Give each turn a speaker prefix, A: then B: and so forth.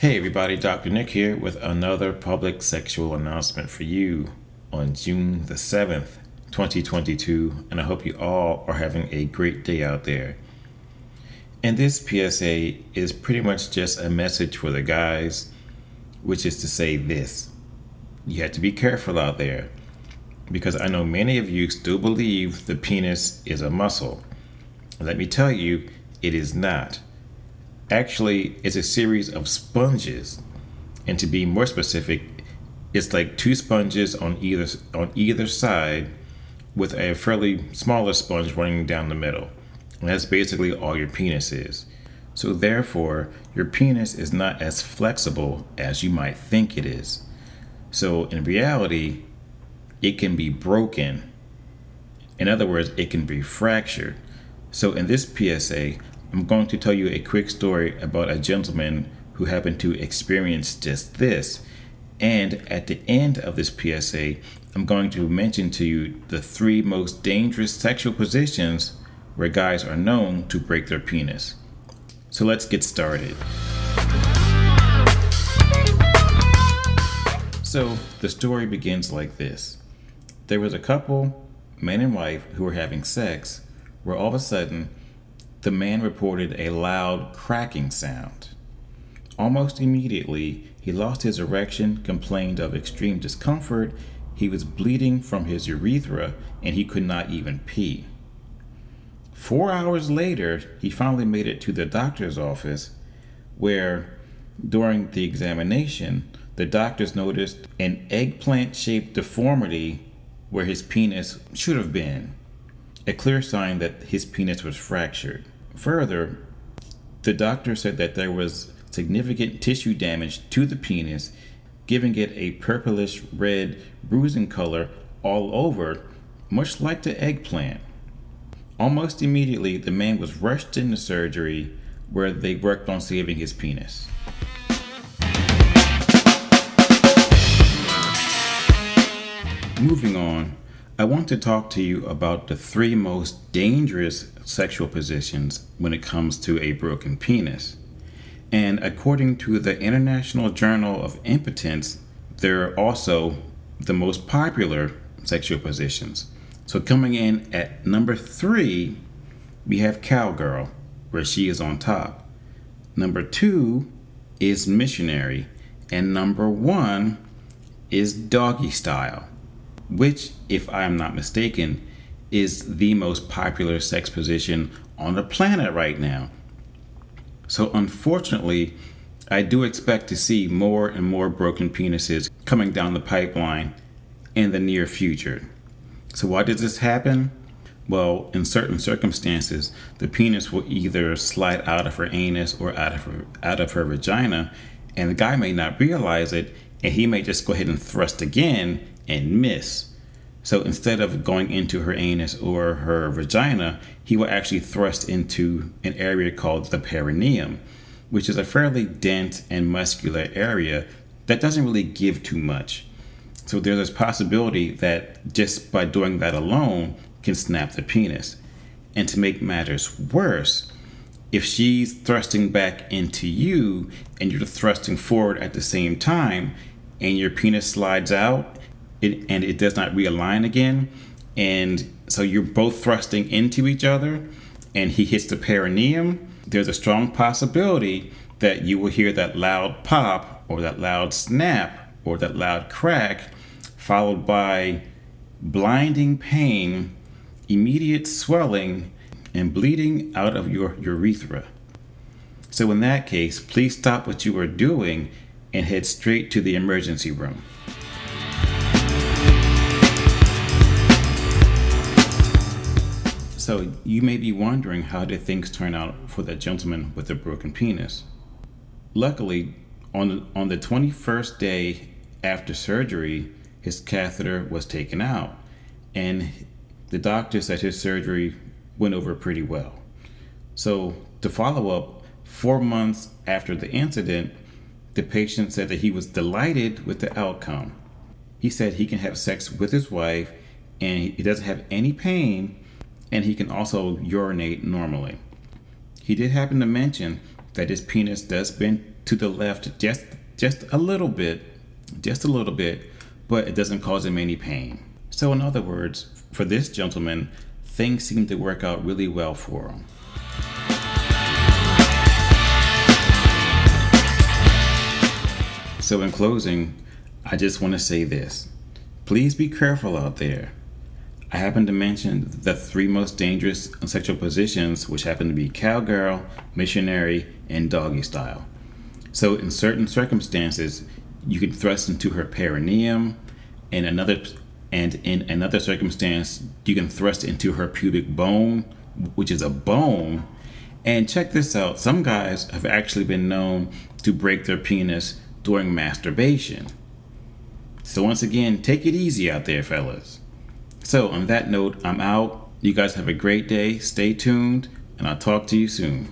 A: Hey everybody, Dr. Nick here with another public sexual announcement for you on June the 7th, 2022, and I hope you all are having a great day out there. And this PSA is pretty much just a message for the guys, which is to say this you have to be careful out there because I know many of you still believe the penis is a muscle. Let me tell you, it is not. Actually, it's a series of sponges. And to be more specific, it's like two sponges on either on either side with a fairly smaller sponge running down the middle. And that's basically all your penis is. So therefore, your penis is not as flexible as you might think it is. So in reality, it can be broken. In other words, it can be fractured. So in this PSA, I'm going to tell you a quick story about a gentleman who happened to experience just this. And at the end of this PSA, I'm going to mention to you the three most dangerous sexual positions where guys are known to break their penis. So let's get started. So the story begins like this There was a couple, man and wife, who were having sex, where all of a sudden the man reported a loud cracking sound. Almost immediately, he lost his erection, complained of extreme discomfort, he was bleeding from his urethra, and he could not even pee. Four hours later, he finally made it to the doctor's office, where, during the examination, the doctors noticed an eggplant shaped deformity where his penis should have been a clear sign that his penis was fractured. Further, the doctor said that there was significant tissue damage to the penis, giving it a purplish red bruising color all over, much like the eggplant. Almost immediately, the man was rushed into surgery where they worked on saving his penis. Moving on, I want to talk to you about the three most dangerous sexual positions when it comes to a broken penis. And according to the International Journal of Impotence, they're also the most popular sexual positions. So, coming in at number three, we have cowgirl, where she is on top. Number two is missionary. And number one is doggy style which, if I'm not mistaken, is the most popular sex position on the planet right now. So, unfortunately, I do expect to see more and more broken penises coming down the pipeline in the near future. So, why does this happen? Well, in certain circumstances, the penis will either slide out of her anus or out of her, out of her vagina, and the guy may not realize it, and he may just go ahead and thrust again and miss. So instead of going into her anus or her vagina, he will actually thrust into an area called the perineum, which is a fairly dense and muscular area that doesn't really give too much. So there's this possibility that just by doing that alone can snap the penis. And to make matters worse, if she's thrusting back into you and you're thrusting forward at the same time and your penis slides out it, and it does not realign again. And so you're both thrusting into each other, and he hits the perineum. There's a strong possibility that you will hear that loud pop, or that loud snap, or that loud crack, followed by blinding pain, immediate swelling, and bleeding out of your urethra. So, in that case, please stop what you are doing and head straight to the emergency room. So you may be wondering how did things turn out for that gentleman with the broken penis? Luckily, on on the 21st day after surgery, his catheter was taken out, and the doctor said his surgery went over pretty well. So to follow up, four months after the incident, the patient said that he was delighted with the outcome. He said he can have sex with his wife and he doesn't have any pain and he can also urinate normally. He did happen to mention that his penis does bend to the left just just a little bit, just a little bit, but it doesn't cause him any pain. So in other words, for this gentleman, things seem to work out really well for him. So in closing, I just want to say this. Please be careful out there. I happen to mention the three most dangerous sexual positions, which happen to be cowgirl, missionary, and doggy style. So, in certain circumstances, you can thrust into her perineum, and another, and in another circumstance, you can thrust into her pubic bone, which is a bone. And check this out: some guys have actually been known to break their penis during masturbation. So, once again, take it easy out there, fellas. So, on that note, I'm out. You guys have a great day. Stay tuned, and I'll talk to you soon.